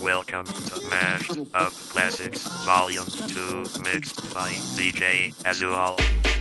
Welcome to Mash of Classics Volume 2 mixed by DJ Azul.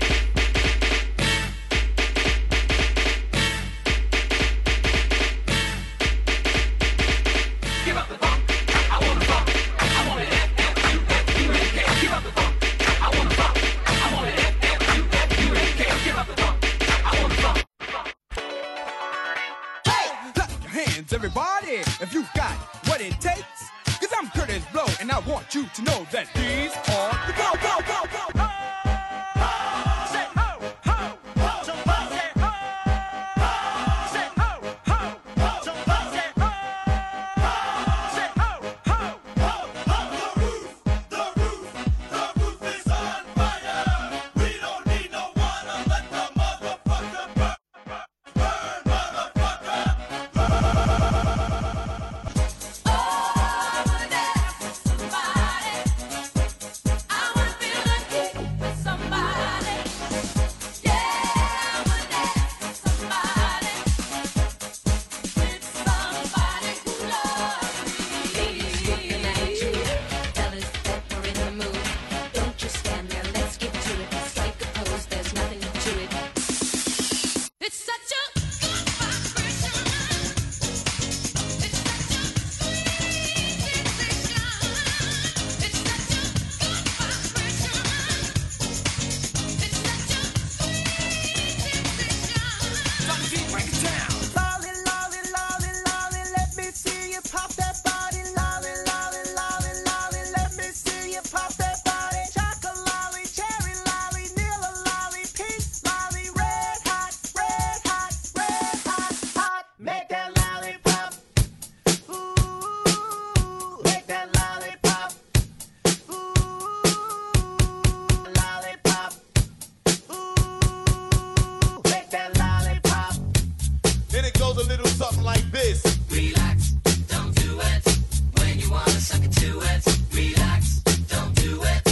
goes a little something like this. Relax, don't do it. When you wanna suck it to it. Relax, don't do it.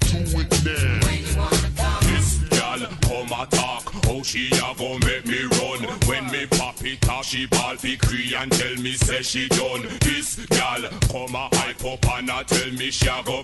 Do it now. When you wanna come. This gal, come talk, Oh, she a go make me run. When me pop it off, she ball fi cry and tell me say she done. This gal, come a hype up and a tell me she a go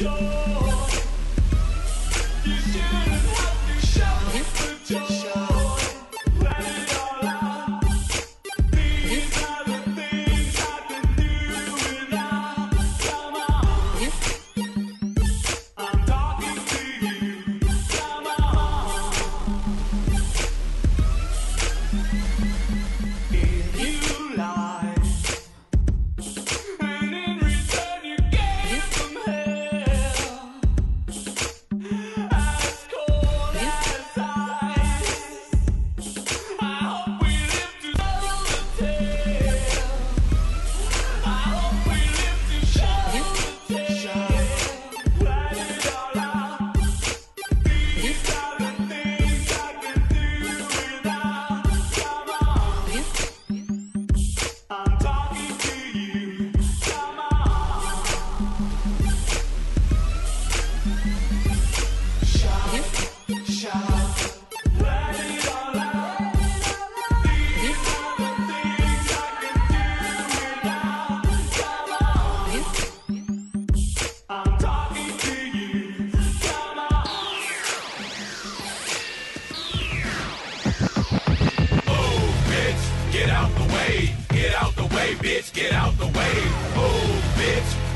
door.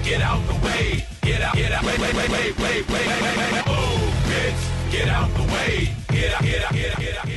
get out the way. Get out, get out, wait, wait, wait, wait, wait, wait, wait, wait, wait. Oh, bitch, get out the way. Get out, get out, get out, get out.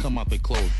Come out their clothes.